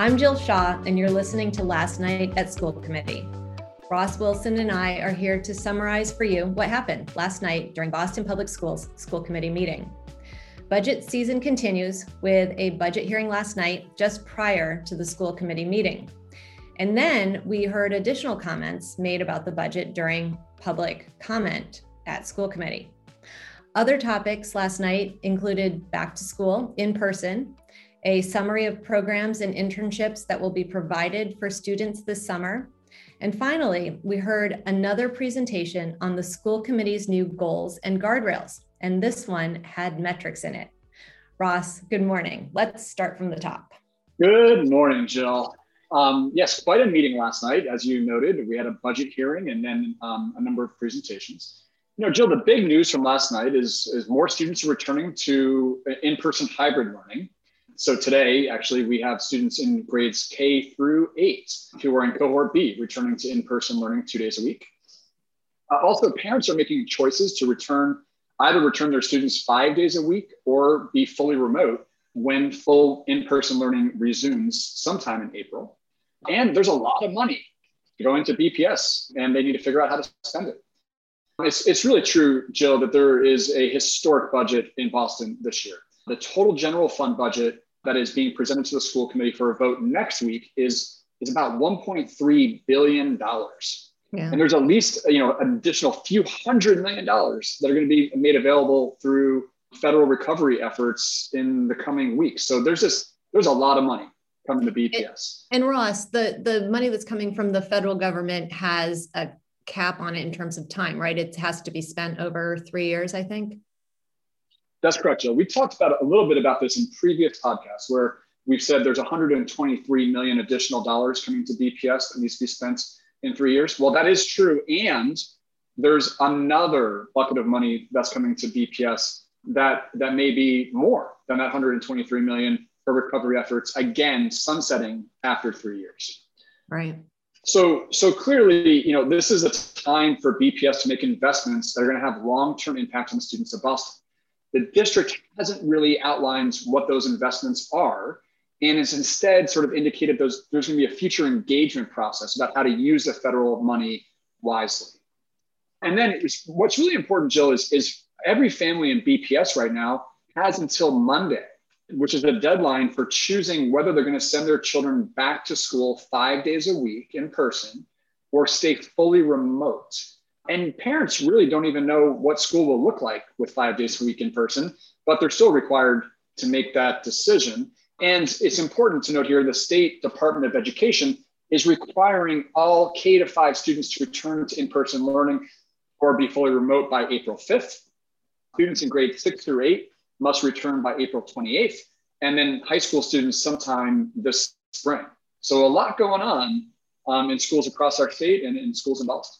I'm Jill Shaw, and you're listening to Last Night at School Committee. Ross Wilson and I are here to summarize for you what happened last night during Boston Public Schools School Committee meeting. Budget season continues with a budget hearing last night just prior to the school committee meeting. And then we heard additional comments made about the budget during public comment at school committee. Other topics last night included back to school in person a summary of programs and internships that will be provided for students this summer. And finally, we heard another presentation on the school committee's new goals and guardrails, and this one had metrics in it. Ross, good morning. Let's start from the top. Good morning, Jill. Um, yes, quite a meeting last night. As you noted, we had a budget hearing and then um, a number of presentations. You know, Jill, the big news from last night is, is more students are returning to in-person hybrid learning. So today, actually, we have students in grades K through eight who are in cohort B, returning to in-person learning two days a week. Uh, also, parents are making choices to return, either return their students five days a week or be fully remote when full in-person learning resumes sometime in April. And there's a lot of money going to BPS and they need to figure out how to spend it. It's, it's really true, Jill, that there is a historic budget in Boston this year. The total general fund budget that is being presented to the school committee for a vote next week is, is about $1.3 billion. Yeah. And there's at least you know an additional few hundred million dollars that are going to be made available through federal recovery efforts in the coming weeks. So there's this there's a lot of money coming to BPS. And, and Ross, the the money that's coming from the federal government has a cap on it in terms of time, right? It has to be spent over three years, I think. That's correct, Joe. We talked about a little bit about this in previous podcasts where we've said there's 123 million additional dollars coming to BPS that needs to be spent in three years. Well, that is true. And there's another bucket of money that's coming to BPS that that may be more than that 123 million for recovery efforts again sunsetting after three years right so so clearly you know this is a time for bps to make investments that are going to have long-term impact on the students of boston the district hasn't really outlined what those investments are and has instead sort of indicated those, there's going to be a future engagement process about how to use the federal money wisely. And then what's really important, Jill, is, is every family in BPS right now has until Monday, which is the deadline for choosing whether they're going to send their children back to school five days a week in person or stay fully remote. And parents really don't even know what school will look like with five days a week in person, but they're still required to make that decision. And it's important to note here the State Department of Education is requiring all K to five students to return to in person learning or be fully remote by April 5th. Students in grades six through eight must return by April 28th, and then high school students sometime this spring. So, a lot going on um, in schools across our state and in schools in Boston.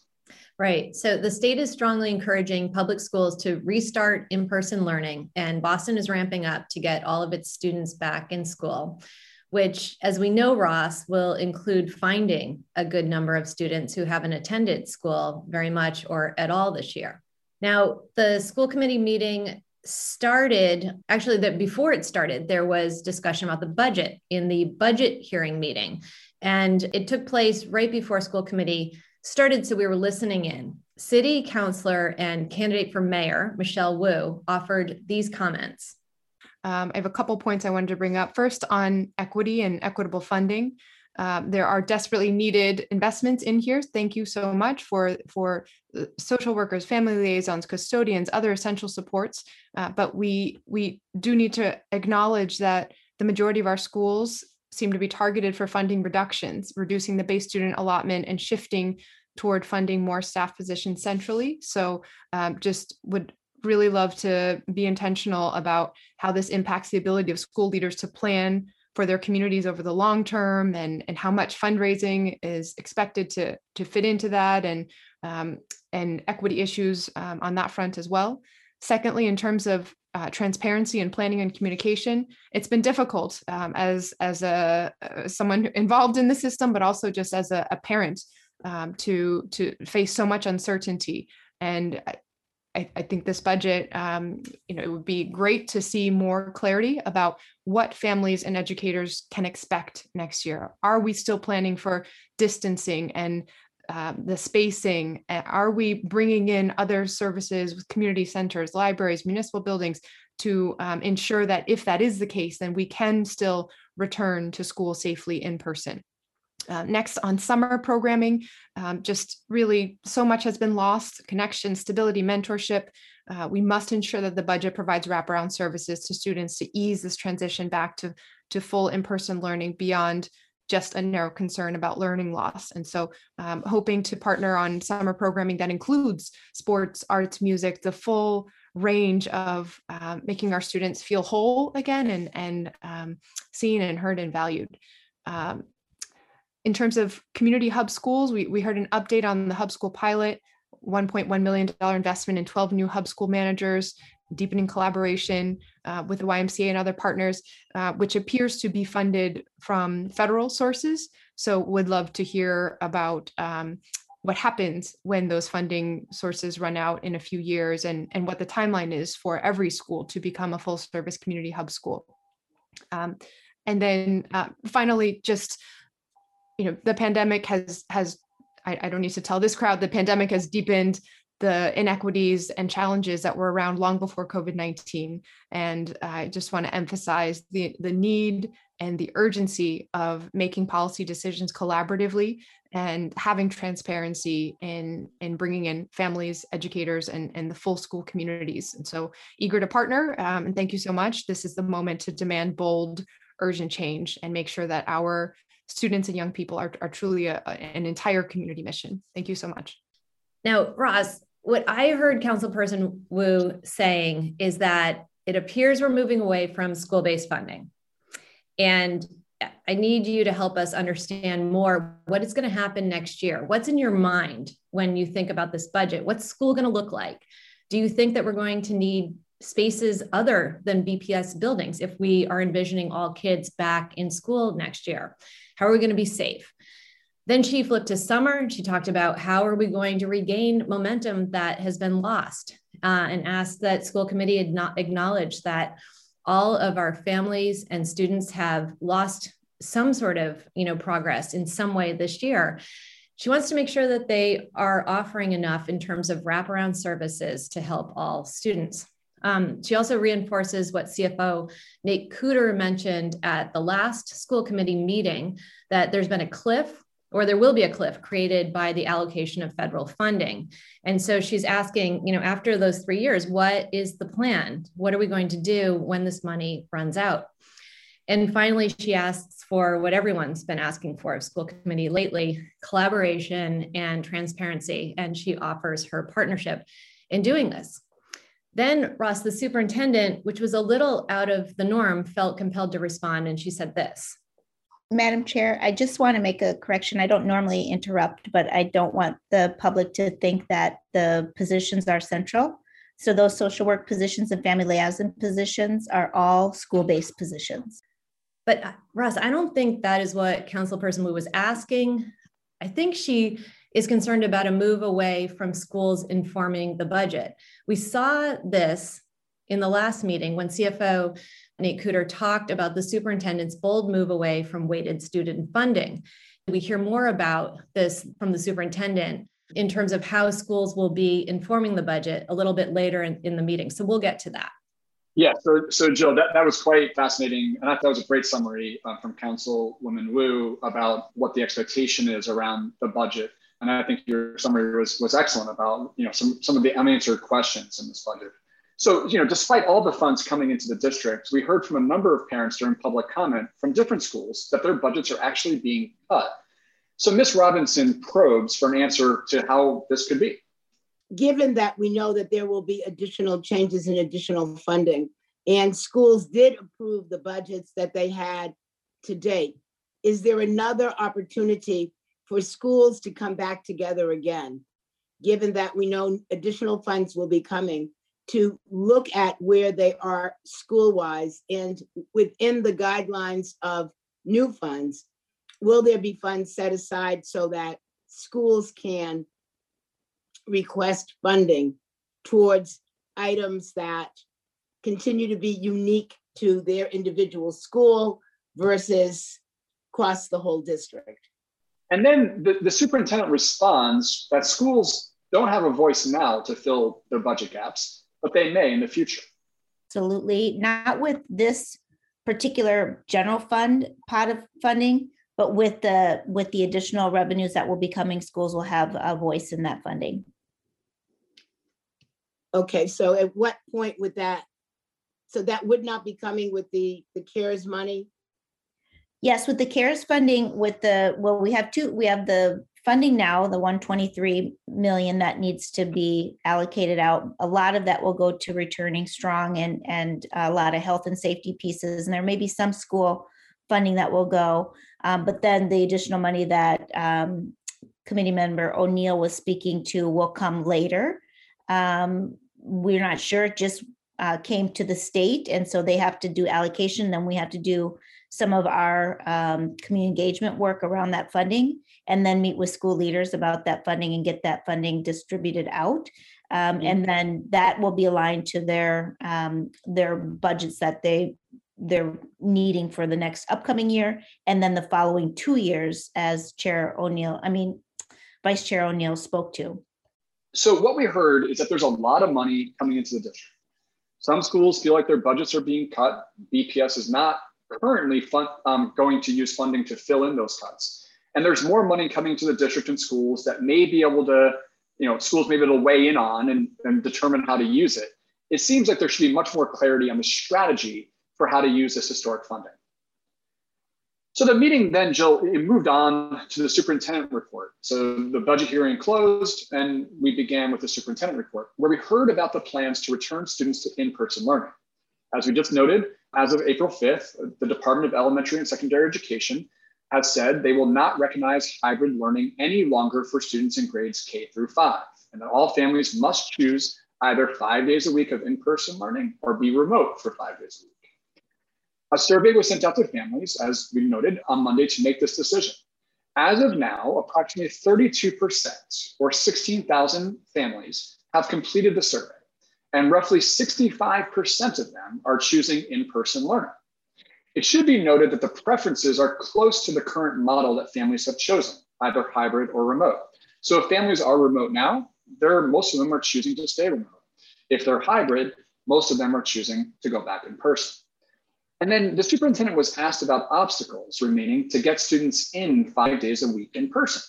Right. So the state is strongly encouraging public schools to restart in person learning, and Boston is ramping up to get all of its students back in school, which, as we know, Ross, will include finding a good number of students who haven't attended school very much or at all this year. Now, the school committee meeting started actually that before it started there was discussion about the budget in the budget hearing meeting and it took place right before school committee started so we were listening in. City councilor and candidate for mayor, Michelle Wu, offered these comments. Um, I have a couple points I wanted to bring up. First, on equity and equitable funding. Um, there are desperately needed investments in here. Thank you so much for for social workers, family liaisons, custodians, other essential supports. Uh, but we we do need to acknowledge that the majority of our schools seem to be targeted for funding reductions, reducing the base student allotment and shifting toward funding more staff positions centrally. So um, just would really love to be intentional about how this impacts the ability of school leaders to plan for their communities over the long term and, and how much fundraising is expected to, to fit into that and, um, and equity issues um, on that front as well. Secondly, in terms of uh, transparency and planning and communication. It's been difficult um, as as a uh, someone involved in the system, but also just as a, a parent um, to to face so much uncertainty. And I, I, think this budget, um, you know, it would be great to see more clarity about what families and educators can expect next year. Are we still planning for distancing and uh, the spacing? Are we bringing in other services with community centers, libraries, municipal buildings to um, ensure that if that is the case, then we can still return to school safely in person? Uh, next on summer programming, um, just really so much has been lost connection, stability, mentorship. Uh, we must ensure that the budget provides wraparound services to students to ease this transition back to, to full in person learning beyond just a narrow concern about learning loss. And so, um, hoping to partner on summer programming that includes sports, arts, music, the full range of uh, making our students feel whole again and, and um, seen and heard and valued. Um, in terms of community hub schools, we, we heard an update on the hub school pilot, $1.1 million investment in 12 new hub school managers, deepening collaboration uh, with the YMCA and other partners, uh, which appears to be funded from federal sources. So would love to hear about um, what happens when those funding sources run out in a few years and, and what the timeline is for every school to become a full service community hub school. Um, and then uh, finally, just you know the pandemic has has I, I don't need to tell this crowd the pandemic has deepened the inequities and challenges that were around long before COVID-19. And I just want to emphasize the, the need and the urgency of making policy decisions collaboratively and having transparency in, in bringing in families, educators, and, and the full school communities. And so eager to partner. Um, and thank you so much. This is the moment to demand bold, urgent change and make sure that our students and young people are, are truly a, an entire community mission. Thank you so much. Now, Ross, what I heard Councilperson Wu saying is that it appears we're moving away from school based funding. And I need you to help us understand more what is going to happen next year. What's in your mind when you think about this budget? What's school going to look like? Do you think that we're going to need spaces other than BPS buildings if we are envisioning all kids back in school next year? How are we going to be safe? Then she flipped to summer. And she talked about how are we going to regain momentum that has been lost uh, and asked that school committee had not acknowledge that all of our families and students have lost some sort of you know progress in some way this year. She wants to make sure that they are offering enough in terms of wraparound services to help all students. Um, she also reinforces what CFO Nate Kuder mentioned at the last school committee meeting that there's been a cliff or there will be a cliff created by the allocation of federal funding. And so she's asking, you know, after those three years, what is the plan? What are we going to do when this money runs out? And finally, she asks for what everyone's been asking for of school committee lately collaboration and transparency. And she offers her partnership in doing this. Then Ross, the superintendent, which was a little out of the norm, felt compelled to respond. And she said this Madam Chair, I just want to make a correction. I don't normally interrupt, but I don't want the public to think that the positions are central. So those social work positions and family liaison positions are all school-based positions. But uh, Ross, I don't think that is what Councilperson Wu was asking. I think she is concerned about a move away from schools informing the budget. We saw this in the last meeting when CFO Nate Kuder talked about the superintendent's bold move away from weighted student funding. We hear more about this from the superintendent in terms of how schools will be informing the budget a little bit later in, in the meeting. So we'll get to that. Yeah, so, so Jill, that, that was quite fascinating. And I thought it was a great summary uh, from Councilwoman Wu about what the expectation is around the budget. And I think your summary was, was excellent about you know some, some of the unanswered questions in this budget. So, you know, despite all the funds coming into the district, we heard from a number of parents during public comment from different schools that their budgets are actually being cut. So Ms. Robinson probes for an answer to how this could be. Given that we know that there will be additional changes and additional funding, and schools did approve the budgets that they had to date, is there another opportunity for schools to come back together again? Given that we know additional funds will be coming, to look at where they are school wise and within the guidelines of new funds, will there be funds set aside so that schools can request funding towards items that continue to be unique to their individual school versus across the whole district. And then the, the superintendent responds that schools don't have a voice now to fill their budget gaps, but they may in the future. Absolutely, not with this particular general fund pot of funding, but with the, with the additional revenues that will be coming, schools will have a voice in that funding. Okay, so at what point would that, so that would not be coming with the, the CARES money? Yes, with the CARES funding, with the, well, we have two, we have the funding now, the one twenty-three million that needs to be allocated out. A lot of that will go to returning strong and, and a lot of health and safety pieces. And there may be some school funding that will go. Um, but then the additional money that, um, committee member O'Neill was speaking to will come later. Um, we're not sure, just, uh, came to the state. And so they have to do allocation, then we have to do some of our um, community engagement work around that funding and then meet with school leaders about that funding and get that funding distributed out. Um, and then that will be aligned to their um, their budgets that they they're needing for the next upcoming year and then the following two years as Chair O'Neill, I mean, Vice Chair O'Neill spoke to. So what we heard is that there's a lot of money coming into the district. Some schools feel like their budgets are being cut. BPS is not currently um, going to use funding to fill in those cuts. And there's more money coming to the district and schools that may be able to, you know, schools may be able to weigh in on and, and determine how to use it. It seems like there should be much more clarity on the strategy for how to use this historic funding. So the meeting then, Jill, it moved on to the superintendent report. So the budget hearing closed and we began with the superintendent report where we heard about the plans to return students to in-person learning. As we just noted, as of April 5th, the Department of Elementary and Secondary Education has said they will not recognize hybrid learning any longer for students in grades K through five, and that all families must choose either five days a week of in-person learning or be remote for five days a week. A survey was sent out to families, as we noted, on Monday to make this decision. As of now, approximately 32%, or 16,000 families, have completed the survey, and roughly 65% of them are choosing in person learning. It should be noted that the preferences are close to the current model that families have chosen, either hybrid or remote. So if families are remote now, most of them are choosing to stay remote. If they're hybrid, most of them are choosing to go back in person. And then the superintendent was asked about obstacles remaining to get students in five days a week in person.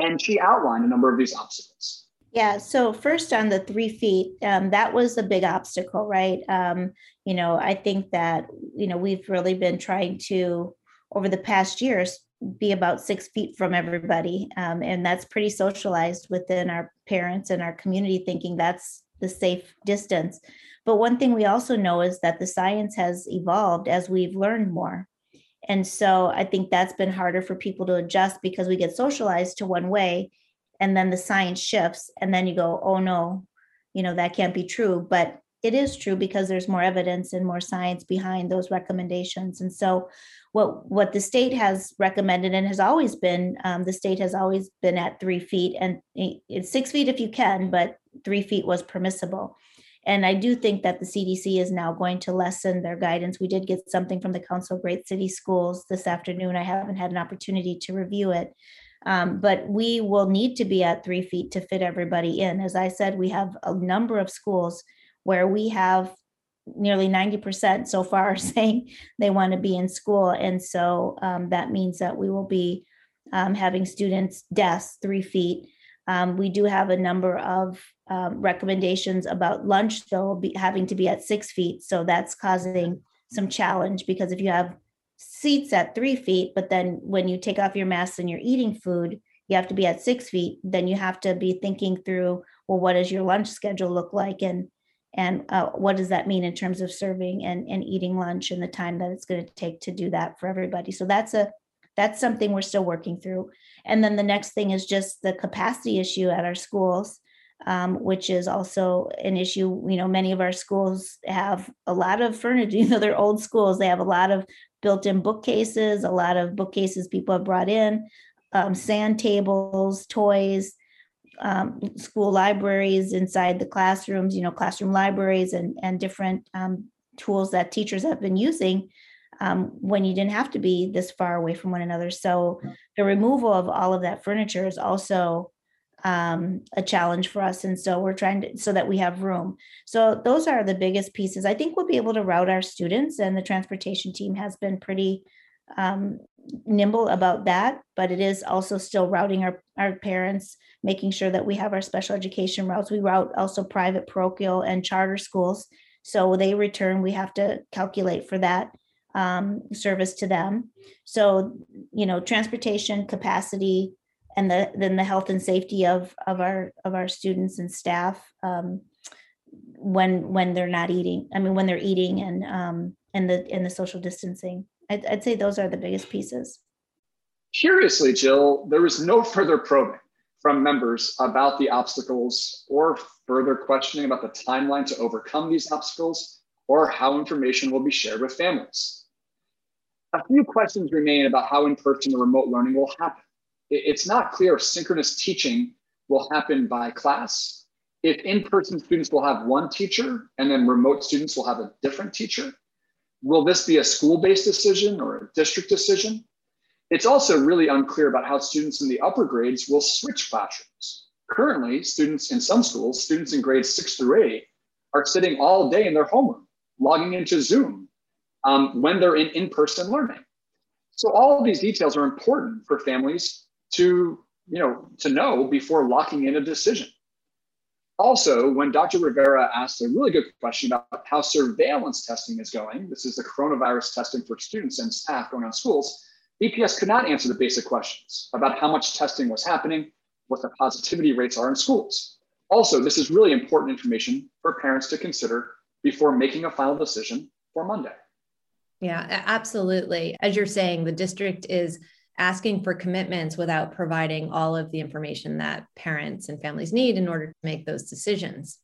And she outlined a number of these obstacles. Yeah, so first on the three feet, um, that was a big obstacle, right? Um, you know, I think that, you know, we've really been trying to, over the past years, be about six feet from everybody. Um, and that's pretty socialized within our parents and our community thinking that's the safe distance. But one thing we also know is that the science has evolved as we've learned more. And so I think that's been harder for people to adjust because we get socialized to one way and then the science shifts and then you go, oh no, you know, that can't be true. But it is true because there's more evidence and more science behind those recommendations. And so what what the state has recommended and has always been um, the state has always been at three feet and it's six feet if you can, but three feet was permissible. And I do think that the CDC is now going to lessen their guidance. We did get something from the Council of Great City Schools this afternoon. I haven't had an opportunity to review it. Um, but we will need to be at three feet to fit everybody in. As I said, we have a number of schools where we have nearly 90% so far saying they want to be in school. And so um, that means that we will be um, having students desks three feet. Um, we do have a number of um, recommendations about lunch, though, be having to be at six feet. So that's causing some challenge because if you have seats at three feet, but then when you take off your mask and you're eating food, you have to be at six feet, then you have to be thinking through, well, what does your lunch schedule look like? And and uh, what does that mean in terms of serving and, and eating lunch and the time that it's going to take to do that for everybody so that's a that's something we're still working through and then the next thing is just the capacity issue at our schools um, which is also an issue. You know, many of our schools have a lot of furniture, you know, they're old schools. They have a lot of built in bookcases, a lot of bookcases people have brought in, um, sand tables, toys. um, school libraries inside the classrooms, you know, classroom libraries and, and different um, tools that teachers have been using um, when you didn't have to be this far away from one another. So the removal of all of that furniture is also um, a challenge for us. And so we're trying to, so that we have room. So those are the biggest pieces. I think we'll be able to route our students and the transportation team has been pretty um, nimble about that, but it is also still routing our, our parents, making sure that we have our special education routes. We route also private parochial and charter schools. So they return, we have to calculate for that um, service to them. So, you know, transportation capacity and the, then the health and safety of, of our, of our students and staff um, when, when they're not eating, I mean, when they're eating and, um, and the, and the social distancing. I'd, I'd say those are the biggest pieces. Curiously, Jill, there was no further probing from members about the obstacles or further questioning about the timeline to overcome these obstacles or how information will be shared with families. A few questions remain about how in-person or remote learning will happen. It's not clear if synchronous teaching will happen by class, if in-person students will have one teacher and then remote students will have a different teacher. Will this be a school-based decision or a district decision? It's also really unclear about how students in the upper grades will switch classrooms. Currently, students in some schools, students in grades six through eight, are sitting all day in their homeroom, logging into Zoom um, when they're in in-person learning. So all of these details are important for families to, you know, to know before locking in a decision. Also, when Dr. Rivera asked a really good question about how surveillance testing is going, this is the coronavirus testing for students and staff going on schools, BPS could not answer the basic questions about how much testing was happening, what the positivity rates are in schools. Also, this is really important information for parents to consider before making a final decision for Monday. Yeah, absolutely. As you're saying, the district is asking for commitments without providing all of the information that parents and families need in order to make those decisions.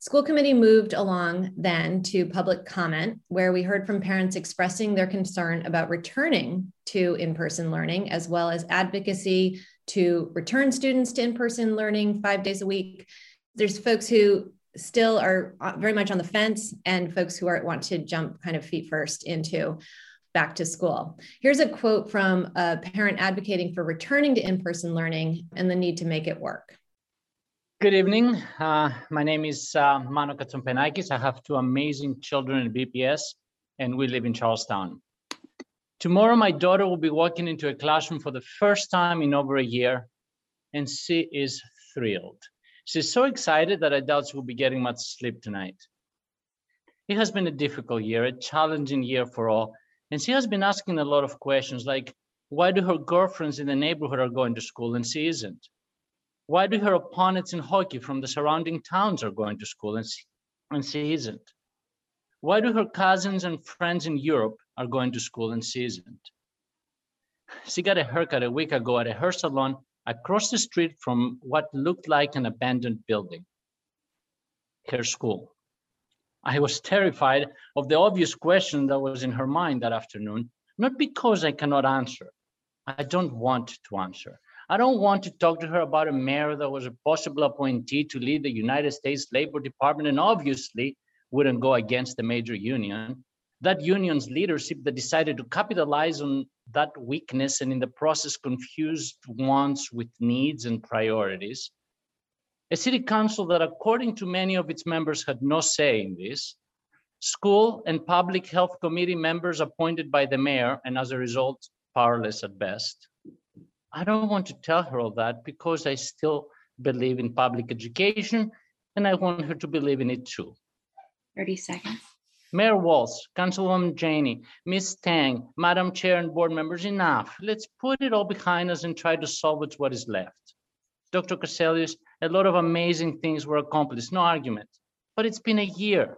School committee moved along then to public comment, where we heard from parents expressing their concern about returning to in person learning, as well as advocacy to return students to in person learning five days a week. There's folks who still are uh, very much on the fence and folks who are want to jump kind of feet first into back to school. Here's a quote from a parent advocating for returning to in-person learning and the need to make it work. Good evening. Uh, my name is uh, Mano. I have two amazing children in BPS and we live in Charlestown. Tomorrow, my daughter will be walking into a classroom for the first time in over a year and she is thrilled. She's so excited that I doubt she will be getting much sleep tonight. It has been a difficult year, a challenging year for all, and she has been asking a lot of questions like, why do her girlfriends in the neighborhood are going to school and she isn't? Why do her opponents in hockey from the surrounding towns are going to school and she, and she isn't? Why do her cousins and friends in Europe are going to school and she isn't? She got a haircut a week ago at a hair salon across the street from what looked like an abandoned building, her school. I was terrified of the obvious question that was in her mind that afternoon, not because I cannot answer. I don't want to answer. I don't want to talk to her about a mayor that was a possible appointee to lead the United States Labor Department and obviously wouldn't go against the major union. That union's leadership that decided to capitalize on that weakness and in the process confused wants with needs and priorities. A city council that, according to many of its members, had no say in this. School and public health committee members appointed by the mayor, and as a result, powerless at best. I don't want to tell her all that because I still believe in public education and I want her to believe in it too. 30 seconds. Mayor Walsh, Councilwoman Janey, Ms. Tang, Madam Chair and board members, enough. Let's put it all behind us and try to salvage what is left. Dr. Cassellius, a lot of amazing things were accomplished, no argument. But it's been a year.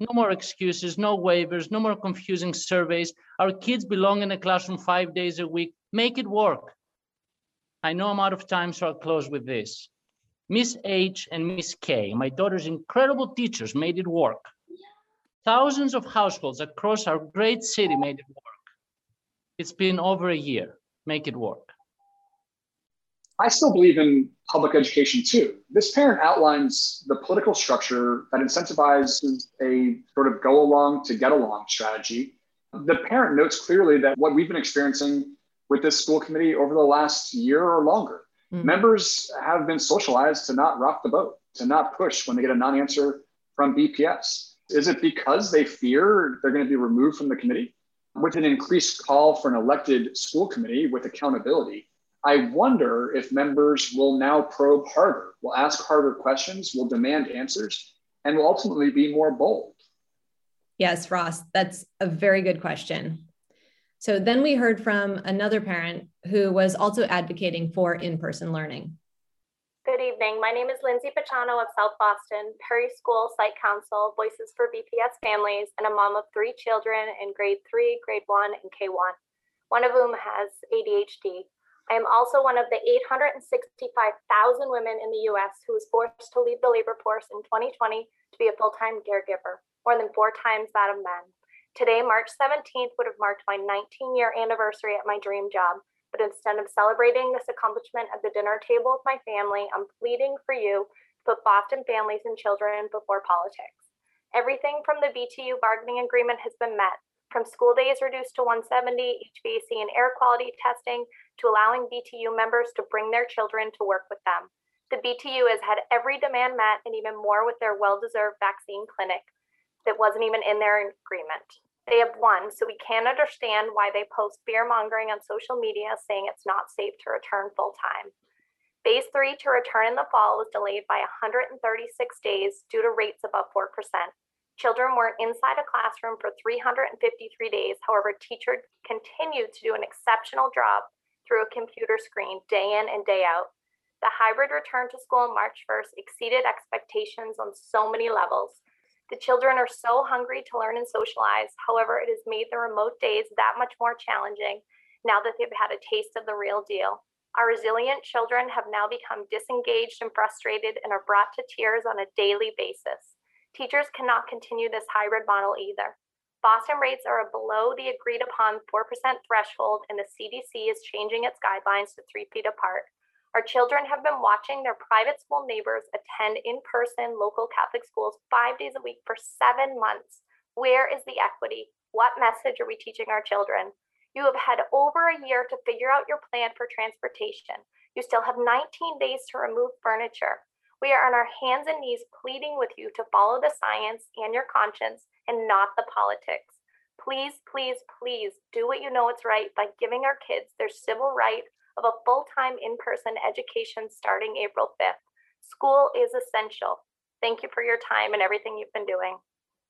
No more excuses, no waivers, no more confusing surveys. Our kids belong in a classroom five days a week. Make it work. I know I'm out of time, so I'll close with this. Miss H and Miss K, my daughter's incredible teachers, made it work. Thousands of households across our great city made it work. It's been over a year. Make it work. I still believe in public education too. This parent outlines the political structure that incentivizes a sort of go along to get along strategy. The parent notes clearly that what we've been experiencing with this school committee over the last year or longer, mm-hmm. members have been socialized to not rock the boat, to not push when they get a non answer from BPS. Is it because they fear they're going to be removed from the committee? With an increased call for an elected school committee with accountability, I wonder if members will now probe harder, will ask harder questions, will demand answers, and will ultimately be more bold. Yes, Ross, that's a very good question. So then we heard from another parent who was also advocating for in person learning. Good evening. My name is Lindsay Pachano of South Boston, Perry School Site Council, Voices for BPS Families, and a mom of three children in grade three, grade one, and K1, one of whom has ADHD. I am also one of the 865,000 women in the US who was forced to leave the labor force in 2020 to be a full time caregiver, more than four times that of men. Today, March 17th, would have marked my 19 year anniversary at my dream job. But instead of celebrating this accomplishment at the dinner table with my family, I'm pleading for you to put Boston families and children before politics. Everything from the BTU bargaining agreement has been met, from school days reduced to 170, HVAC and air quality testing, to allowing BTU members to bring their children to work with them. The BTU has had every demand met and even more with their well deserved vaccine clinic that wasn't even in their agreement. They have won, so we can understand why they post fear mongering on social media saying it's not safe to return full time. Phase three to return in the fall was delayed by 136 days due to rates above 4%. Children weren't inside a classroom for 353 days. However, teachers continued to do an exceptional job through a computer screen day in and day out. The hybrid return to school on March 1st exceeded expectations on so many levels. The children are so hungry to learn and socialize. However, it has made the remote days that much more challenging now that they've had a taste of the real deal. Our resilient children have now become disengaged and frustrated and are brought to tears on a daily basis. Teachers cannot continue this hybrid model either. Boston rates are below the agreed upon 4% threshold, and the CDC is changing its guidelines to three feet apart. Our children have been watching their private school neighbors attend in person local Catholic schools five days a week for seven months. Where is the equity? What message are we teaching our children? You have had over a year to figure out your plan for transportation. You still have 19 days to remove furniture. We are on our hands and knees pleading with you to follow the science and your conscience and not the politics. Please, please, please do what you know is right by giving our kids their civil right of a full-time in-person education starting April 5th. School is essential. Thank you for your time and everything you've been doing.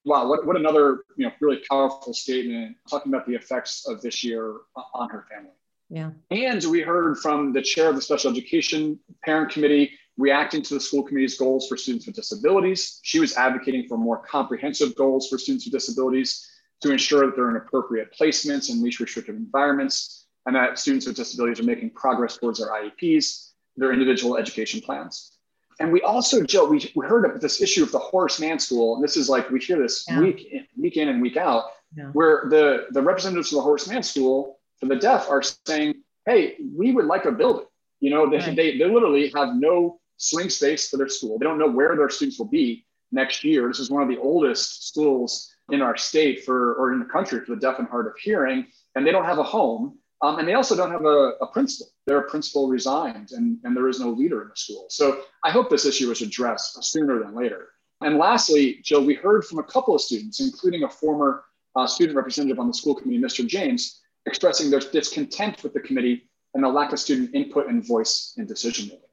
Wow, what, what another you know really powerful statement talking about the effects of this year on her family. Yeah. And we heard from the chair of the special education parent committee reacting to the school committee's goals for students with disabilities. She was advocating for more comprehensive goals for students with disabilities to ensure that they're in appropriate placements and least restrictive environments and that students with disabilities are making progress towards their IEPs, their individual education plans. And we also, Joe, we, we heard of this issue of the Horace Mann School, and this is like we hear this yeah. week in, week in and week out, yeah. where the the representatives of the Horace Mann School for the deaf are saying, "Hey, we would like a building." You know, they, right. they they literally have no swing space for their school. They don't know where their students will be next year. This is one of the oldest schools in our state for or in the country for the deaf and hard of hearing, and they don't have a home. Um, and they also don't have a, a, principal. Their principal resigned and, and there is no leader in the school. So I hope this issue is addressed sooner than later. And lastly, Jill, we heard from a couple of students, including a former uh, student representative on the school committee, Mr. James, expressing their discontent with the committee and the lack of student input and voice in decision making.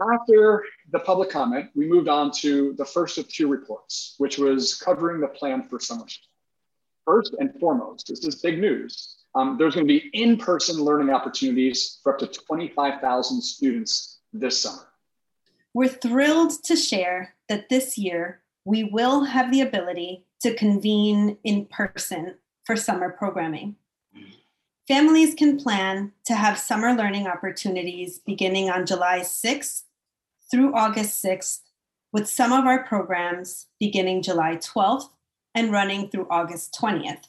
After the public comment, we moved on to the first of two reports, which was covering the plan for summer. First and foremost, this is big news. Um, there's going to be in-person learning opportunities for up to 25,000 students this summer. We're thrilled to share that this year we will have the ability to convene in person for summer programming. Families can plan to have summer learning opportunities beginning on July 6th through August 6th, with some of our programs beginning July 12th and running through August 20th.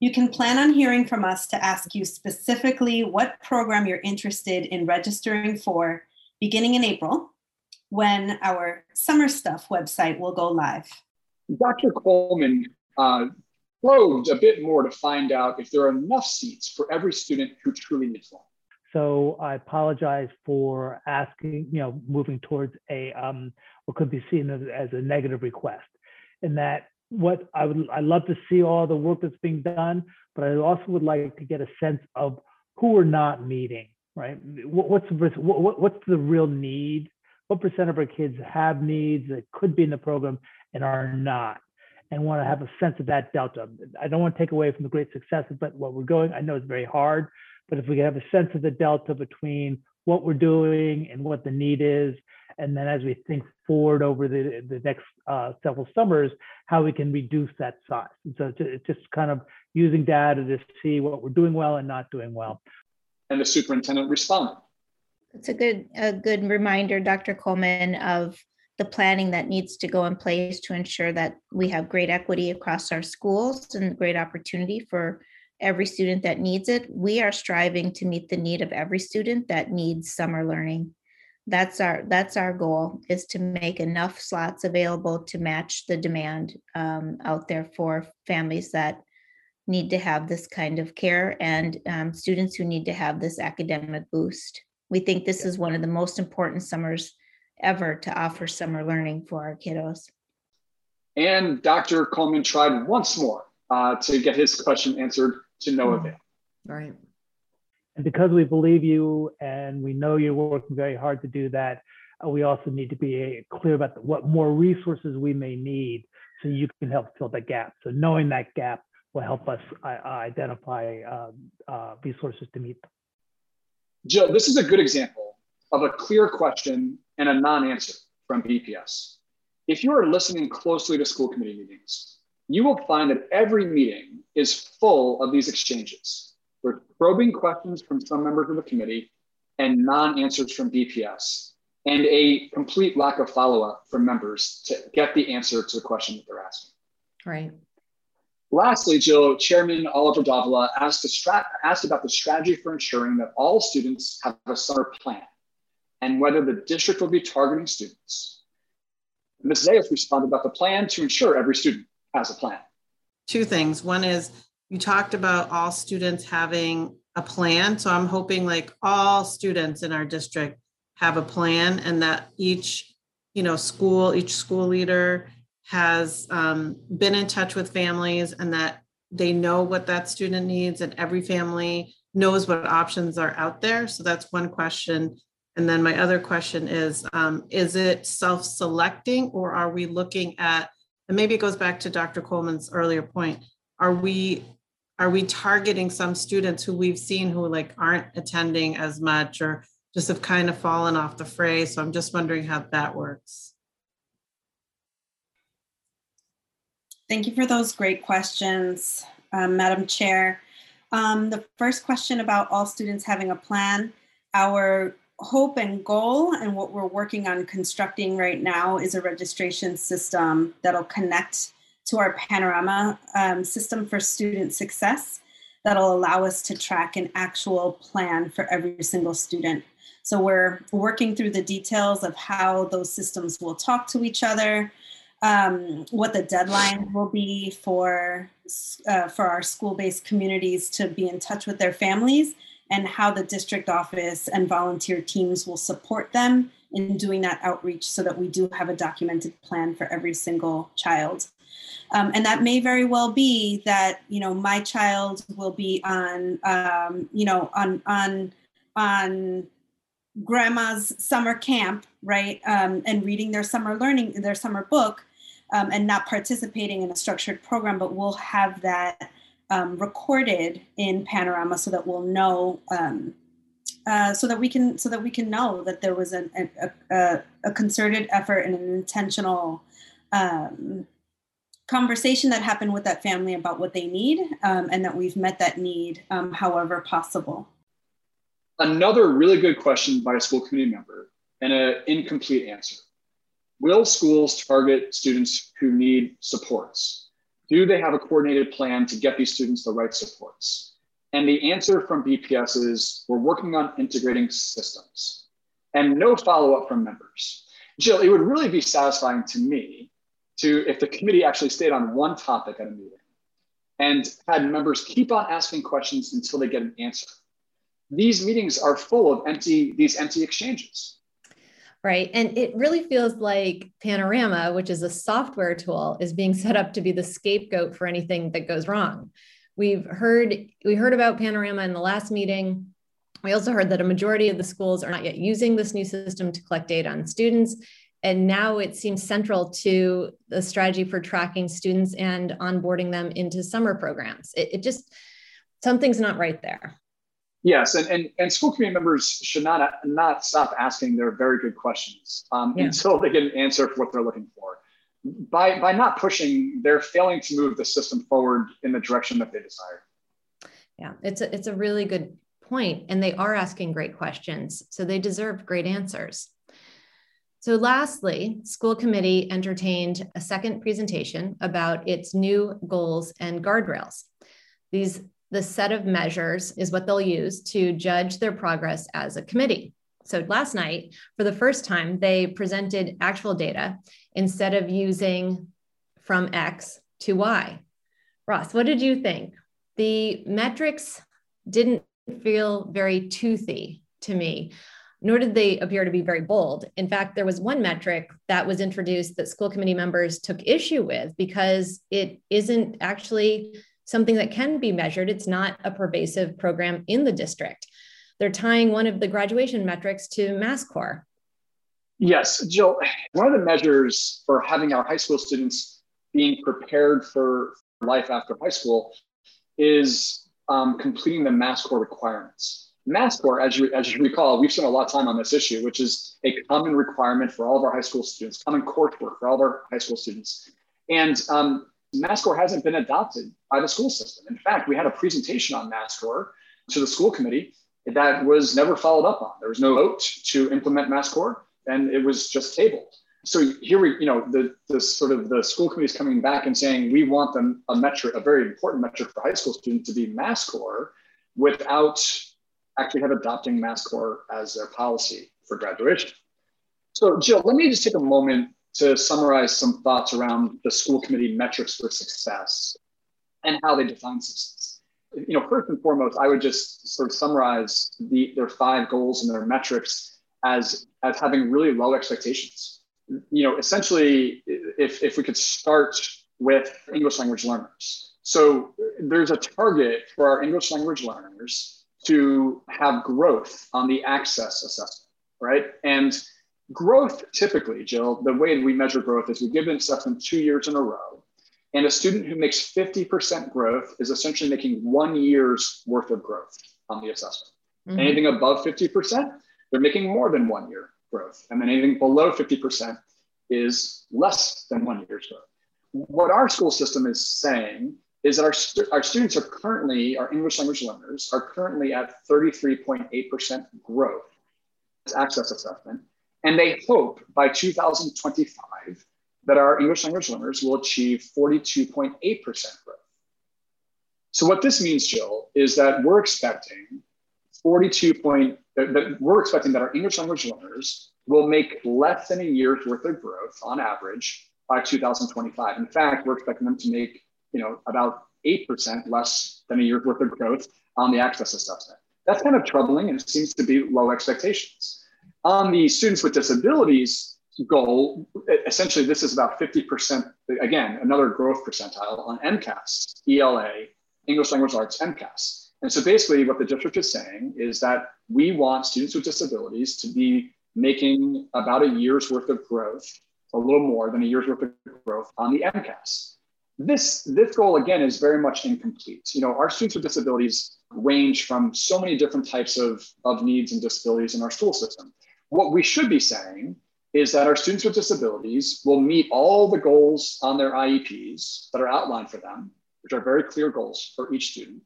You can plan on hearing from us to ask you specifically what program you're interested in registering for beginning in April when our Summer Stuff website will go live. Dr. Coleman uh, probed a bit more to find out if there are enough seats for every student who truly needs one. So I apologize for asking, you know, moving towards a um, what could be seen as, as a negative request. In that, what I would I love to see all the work that's being done, but I also would like to get a sense of who we're not meeting. Right? What's the what, what's the real need? What percent of our kids have needs that could be in the program and are not? and want to have a sense of that delta. I don't want to take away from the great successes, but what we're going, I know it's very hard, but if we can have a sense of the delta between what we're doing and what the need is, and then as we think forward over the, the next uh, several summers, how we can reduce that size. And so it's just kind of using data to see what we're doing well and not doing well. And the superintendent responded. It's a good a good reminder, Dr. Coleman, of the planning that needs to go in place to ensure that we have great equity across our schools and great opportunity for every student that needs it. We are striving to meet the need of every student that needs summer learning. That's our that's our goal is to make enough slots available to match the demand um, out there for families that need to have this kind of care and um, students who need to have this academic boost. We think this is one of the most important summers ever to offer summer learning for our kiddos. And Dr. Coleman tried once more uh, to get his question answered to no Hmm. avail. Right. And because we believe you and we know you're working very hard to do that, uh, we also need to be clear about what more resources we may need so you can help fill that gap. So knowing that gap will help us uh, identify uh, uh, resources to meet them. Jill, this is a good example of a clear question and a non-answer from BPS. If you are listening closely to school committee meetings, you will find that every meeting is full of these exchanges. We're probing questions from some members of the committee and non-answers from BPS, and a complete lack of follow-up from members to get the answer to the question that they're asking. Right. Lastly, Jill, Chairman Oliver Davila asked, asked about the strategy for ensuring that all students have a summer plan and whether the district will be targeting students. Ms. Zayas responded about the plan to ensure every student has a plan. Two things. One is you talked about all students having a plan. So I'm hoping like all students in our district have a plan and that each, you know, school, each school leader has um, been in touch with families and that they know what that student needs and every family knows what options are out there. So that's one question. And then my other question is, um, is it self-selecting or are we looking at, and maybe it goes back to Dr. Coleman's earlier point, are we are we targeting some students who we've seen who like aren't attending as much or just have kind of fallen off the fray? So I'm just wondering how that works. Thank you for those great questions, um, Madam Chair. Um, the first question about all students having a plan, our hope and goal and what we're working on constructing right now is a registration system that'll connect to our panorama um, system for student success that'll allow us to track an actual plan for every single student. So we're working through the details of how those systems will talk to each other, um, what the deadline will be for uh, for our school-based communities to be in touch with their families, and how the district office and volunteer teams will support them in doing that outreach, so that we do have a documented plan for every single child. Um, and that may very well be that you know my child will be on um, you know on on on grandma's summer camp right um, and reading their summer learning their summer book um, and not participating in a structured program but we'll have that um, recorded in panorama so that we'll know um, uh, so that we can so that we can know that there was a, a, a concerted effort and an intentional um, conversation that happened with that family about what they need um, and that we've met that need um, however possible. Another really good question by a school committee member and an incomplete answer. Will schools target students who need supports? Do they have a coordinated plan to get these students the right supports? And the answer from BPS is we're working on integrating systems and no follow up from members. Jill, it would really be satisfying to me to if the committee actually stayed on one topic at a meeting and had members keep on asking questions until they get an answer. These meetings are full of empty, these empty exchanges. Right. And it really feels like Panorama, which is a software tool, is being set up to be the scapegoat for anything that goes wrong. We've heard we heard about Panorama in the last meeting. We also heard that a majority of the schools are not yet using this new system to collect data on students. And now it seems central to the strategy for tracking students and onboarding them into summer programs. It, it just, something's not right there. Yes, and, and, and school committee members should not, not stop asking their very good questions um, yeah. until they get an answer for what they're looking for. By, by not pushing, they're failing to move the system forward in the direction that they desire. Yeah, it's a, it's a really good point, and they are asking great questions, so they deserve great answers. So lastly, school committee entertained a second presentation about its new goals and guardrails. These, the set of measures is what they'll use to judge their progress as a committee. So last night, for the first time, they presented actual data instead of using from X to Y. Ross, what did you think? The metrics didn't feel very toothy to me nor did they appear to be very bold. In fact, there was one metric that was introduced that school committee members took issue with because it isn't actually something that can be measured. It's not a pervasive program in the district. They're tying one of the graduation metrics to MassCore. Yes, Jill, one of the measures for having our high school students being prepared for life after high school is um, completing the mass core requirements. MassCore, as you, as you recall, we've spent a lot of time on this issue, which is a common requirement for all of our high school students, common coursework for all of our high school students. And um, MassCore hasn't been adopted by the school system. In fact, we had a presentation on MassCore to the school committee that was never followed up on. There was no vote to implement MassCore, and it was just tabled. So here we, you know, the, the sort of the school committee is coming back and saying we want them a metric, a very important metric for high school students to be MassCore without actually have adopting MassCore as their policy for graduation. So Jill, let me just take a moment to summarize some thoughts around the school committee metrics for success and how they define success. You know, first and foremost, I would just sort of summarize the, their five goals and their metrics as, as having really low expectations. You know, essentially, if, if we could start with English language learners. So there's a target for our English language learners to have growth on the access assessment, right? And growth typically, Jill, the way we measure growth is we give an assessment two years in a row. And a student who makes 50% growth is essentially making one year's worth of growth on the assessment. Mm-hmm. Anything above 50%, they're making more than one year growth. And then anything below 50% is less than one year's growth. What our school system is saying is that our, stu- our students are currently, our English language learners are currently at 33.8% growth It's access assessment. And they hope by 2025 that our English language learners will achieve 42.8% growth. So what this means, Jill, is that we're expecting 42 point, that we're expecting that our English language learners will make less than a year's worth of growth on average by 2025. In fact, we're expecting them to make you know, about 8% less than a year's worth of growth on the access assessment. That's kind of troubling and it seems to be low expectations. On the students with disabilities goal, essentially this is about 50%, again, another growth percentile on MCAS, ELA, English Language Arts, MCAS. And so basically what the district is saying is that we want students with disabilities to be making about a year's worth of growth, a little more than a year's worth of growth on the MCAS this this goal again is very much incomplete. You know our students with disabilities range from so many different types of, of needs and disabilities in our school system what we should be saying is that our students with disabilities will meet all the goals on their ieps that are outlined for them which are very clear goals for each student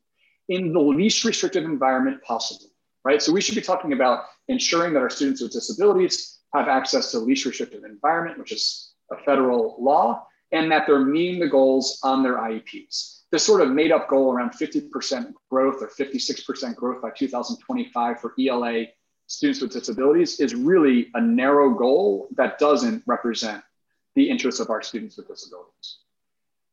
in the least restrictive environment possible right so we should be talking about ensuring that our students with disabilities have access to least restrictive environment which is a federal law and that they're meeting the goals on their IEPs. This sort of made up goal around 50% growth or 56% growth by 2025 for ELA students with disabilities is really a narrow goal that doesn't represent the interests of our students with disabilities.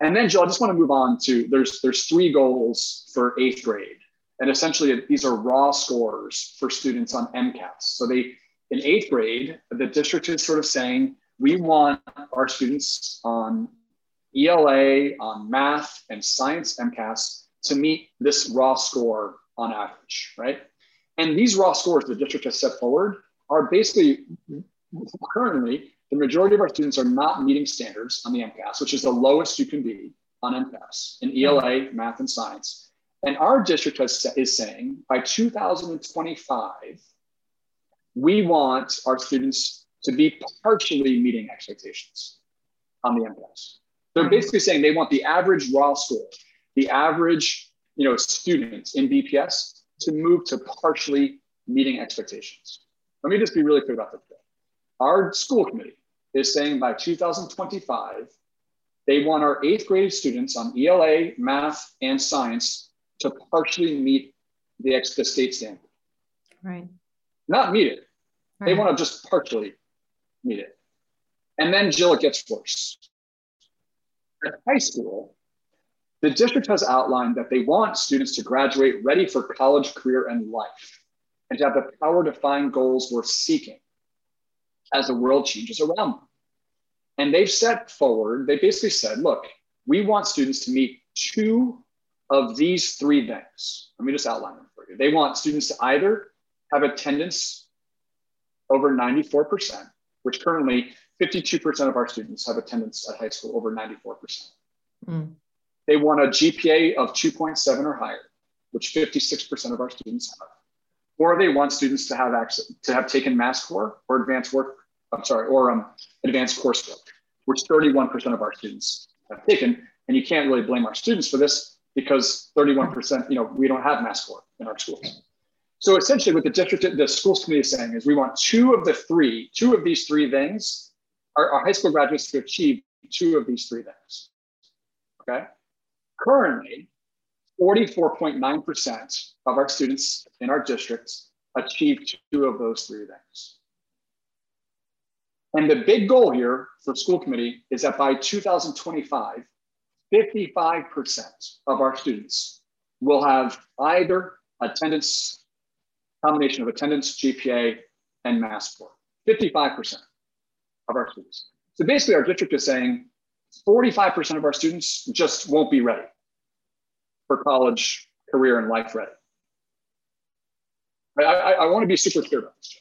And then, Jill, I just want to move on to there's there's three goals for eighth grade, and essentially these are raw scores for students on MCAS. So they in eighth grade, the district is sort of saying we want our students on ELA, on math and science MCAS to meet this raw score on average, right? And these raw scores the district has set forward are basically currently the majority of our students are not meeting standards on the MCAS, which is the lowest you can be on MCAS in ELA, math, and science. And our district has, is saying by 2025, we want our students to be partially meeting expectations on the MCAS. They're basically saying they want the average raw score, the average you know, student in BPS to move to partially meeting expectations. Let me just be really clear about this. Our school committee is saying by 2025, they want our eighth grade students on ELA, math, and science to partially meet the, the state standard. Right. Not meet it. Right. They want to just partially meet it. And then Jill, it gets worse. At high school, the district has outlined that they want students to graduate ready for college, career, and life, and to have the power to find goals worth seeking as the world changes around them. And they've set forward, they basically said, look, we want students to meet two of these three things. Let me just outline them for you. They want students to either have attendance over 94%, which currently 52% of our students have attendance at high school over 94%. Mm. They want a GPA of 2.7 or higher, which 56% of our students have or they want students to have access to have taken MassCore or advanced work. I'm sorry, or um, advanced coursework, which 31% of our students have taken. And you can't really blame our students for this because 31%, you know, we don't have MassCore in our schools. So essentially, what the district, the schools committee is saying is we want two of the three, two of these three things, our, our high school graduates to achieve two of these three things. Okay. Currently, 44.9% of our students in our districts achieve two of those three things. And the big goal here for school committee is that by 2025, 55% of our students will have either attendance, combination of attendance, GPA, and MassCore. 55% of our students. So basically, our district is saying 45% of our students just won't be ready for college, career, and life ready. I, I, I want to be super clear about this.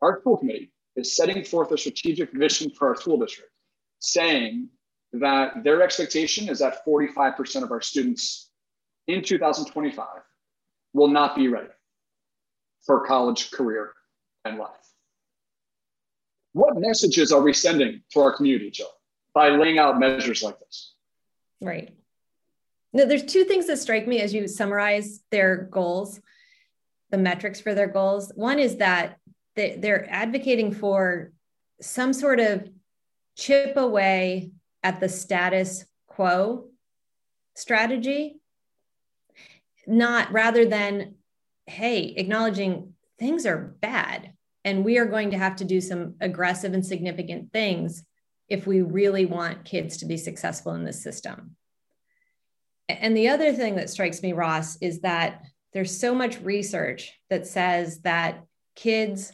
Our school committee is setting forth a strategic vision for our school district, saying that their expectation is that 45% of our students in 2025 will not be ready for college, career, and life. What messages are we sending to our community, Jill, by laying out measures like this? Right. No, there's two things that strike me as you summarize their goals, the metrics for their goals. One is that they're advocating for some sort of chip away at the status quo strategy, not rather than, hey, acknowledging things are bad and we are going to have to do some aggressive and significant things if we really want kids to be successful in this system. And the other thing that strikes me, Ross, is that there's so much research that says that kids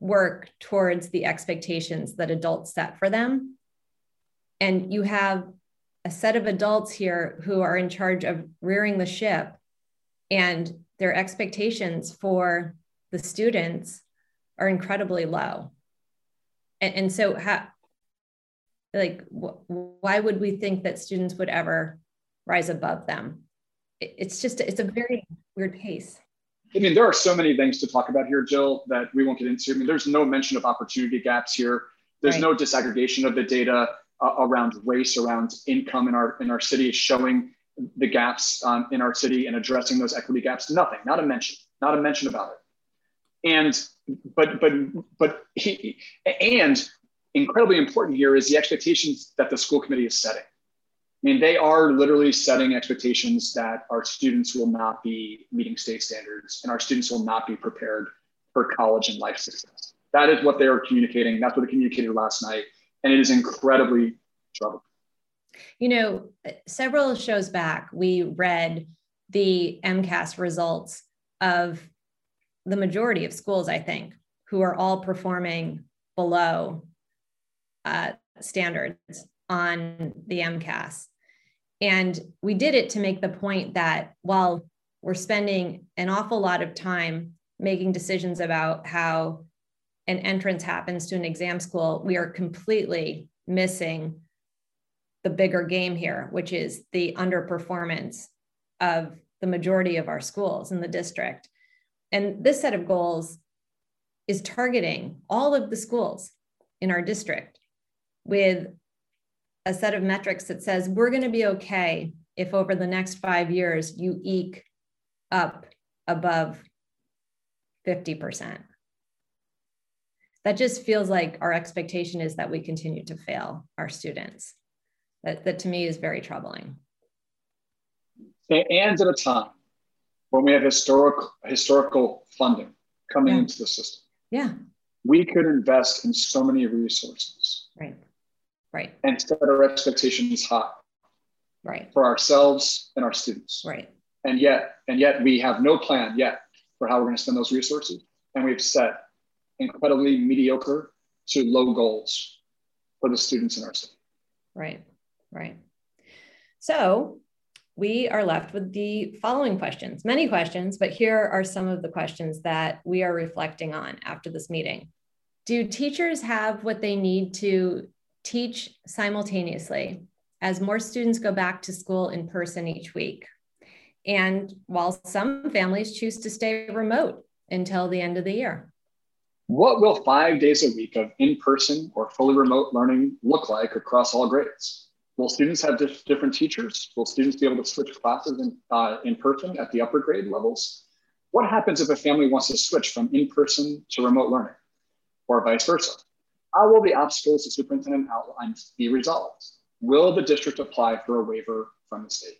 work towards the expectations that adults set for them. And you have a set of adults here who are in charge of rearing the ship, and their expectations for the students are incredibly low. And, and so, how, like wh- why would we think that students would ever rise above them? It's just it's a very weird case i mean there are so many things to talk about here jill that we won't get into. I mean there's no mention of opportunity gaps here. There's right. no disaggregation of the data uh, around race around income in our in our city showing the gaps um, in our city and addressing those equity gaps. Nothing not a mention not a mention about it. And but but but he and incredibly important here is the expectations that the school committee is setting. I mean, they are literally setting expectations that our students will not be meeting state standards and our students will not be prepared for college and life success. That is what they are communicating. That's what they communicated last night. And it is incredibly troubling. You know, several shows back, we read the MCAS results of the majority of schools, I think, who are all performing below uh, standards on the MCAS. And we did it to make the point that while we're spending an awful lot of time making decisions about how an entrance happens to an exam school, we are completely missing the bigger game here, which is the underperformance of the majority of our schools in the district. And this set of goals is targeting all of the schools in our district with a set of metrics that says we're going to be okay if over the next five years you eke up above 50%. That just feels like our expectation is that we continue to fail our students. That, that to me is very troubling. And at a time when we have historical historical funding coming Yeah. into the system, Yeah, we could invest in so many resources right, right, and set our expectations high right, for ourselves and our students. right. And yet, and yet we have no plan yet for how we're going to spend those resources. And we've set incredibly mediocre to low goals for the students in our city. Right, right. So we are left with the following questions, many questions, but here are some of the questions that we are reflecting on after this meeting. Do teachers have what they need to teach simultaneously as more students go back to school in person each week? And while some families choose to stay remote until the end of the year. What will five days a week of in person or fully remote learning look like across all grades? Will students have dif- different teachers? Will students be able to switch classes in, uh, in person at the upper grade levels? What happens if a family wants to switch from in person to remote learning or vice versa? How will the obstacles the superintendent outlines be resolved? Will the district apply for a waiver from the state?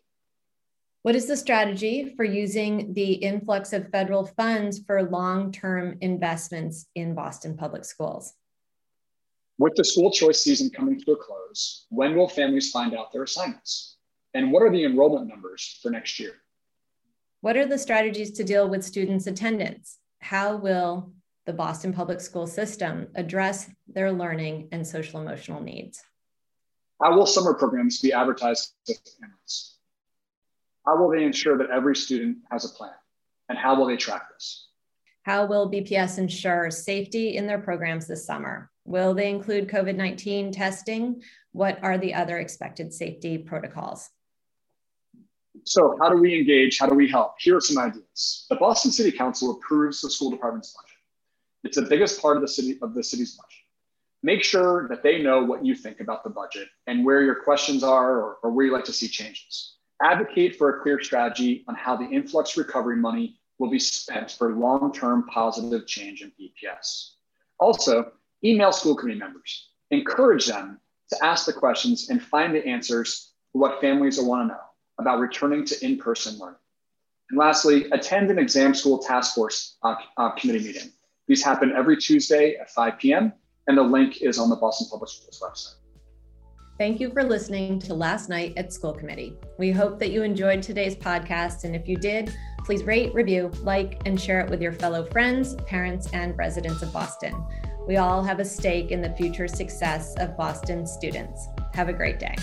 What is the strategy for using the influx of federal funds for long term investments in Boston Public Schools? With the school choice season coming to a close, when will families find out their assignments? And what are the enrollment numbers for next year? What are the strategies to deal with students' attendance? How will the Boston Public School system address their learning and social emotional needs? How will summer programs be advertised to families? How will they ensure that every student has a plan? And how will they track this? How will BPS ensure safety in their programs this summer? Will they include COVID 19 testing? What are the other expected safety protocols? So, how do we engage? How do we help? Here are some ideas. The Boston City Council approves the school department's budget. It's the biggest part of the city of the city's budget. Make sure that they know what you think about the budget and where your questions are or, or where you like to see changes. Advocate for a clear strategy on how the influx recovery money will be spent for long-term positive change in BPS. Also, email school committee members. Encourage them to ask the questions and find the answers for what families will want to know about returning to in-person learning. And lastly, attend an exam school task force uh, uh, committee meeting. These happen every Tuesday at 5 p.m. and the link is on the Boston Public Schools website. Thank you for listening to Last Night at School Committee. We hope that you enjoyed today's podcast. And if you did, please rate, review, like, and share it with your fellow friends, parents, and residents of Boston. We all have a stake in the future success of Boston students. Have a great day.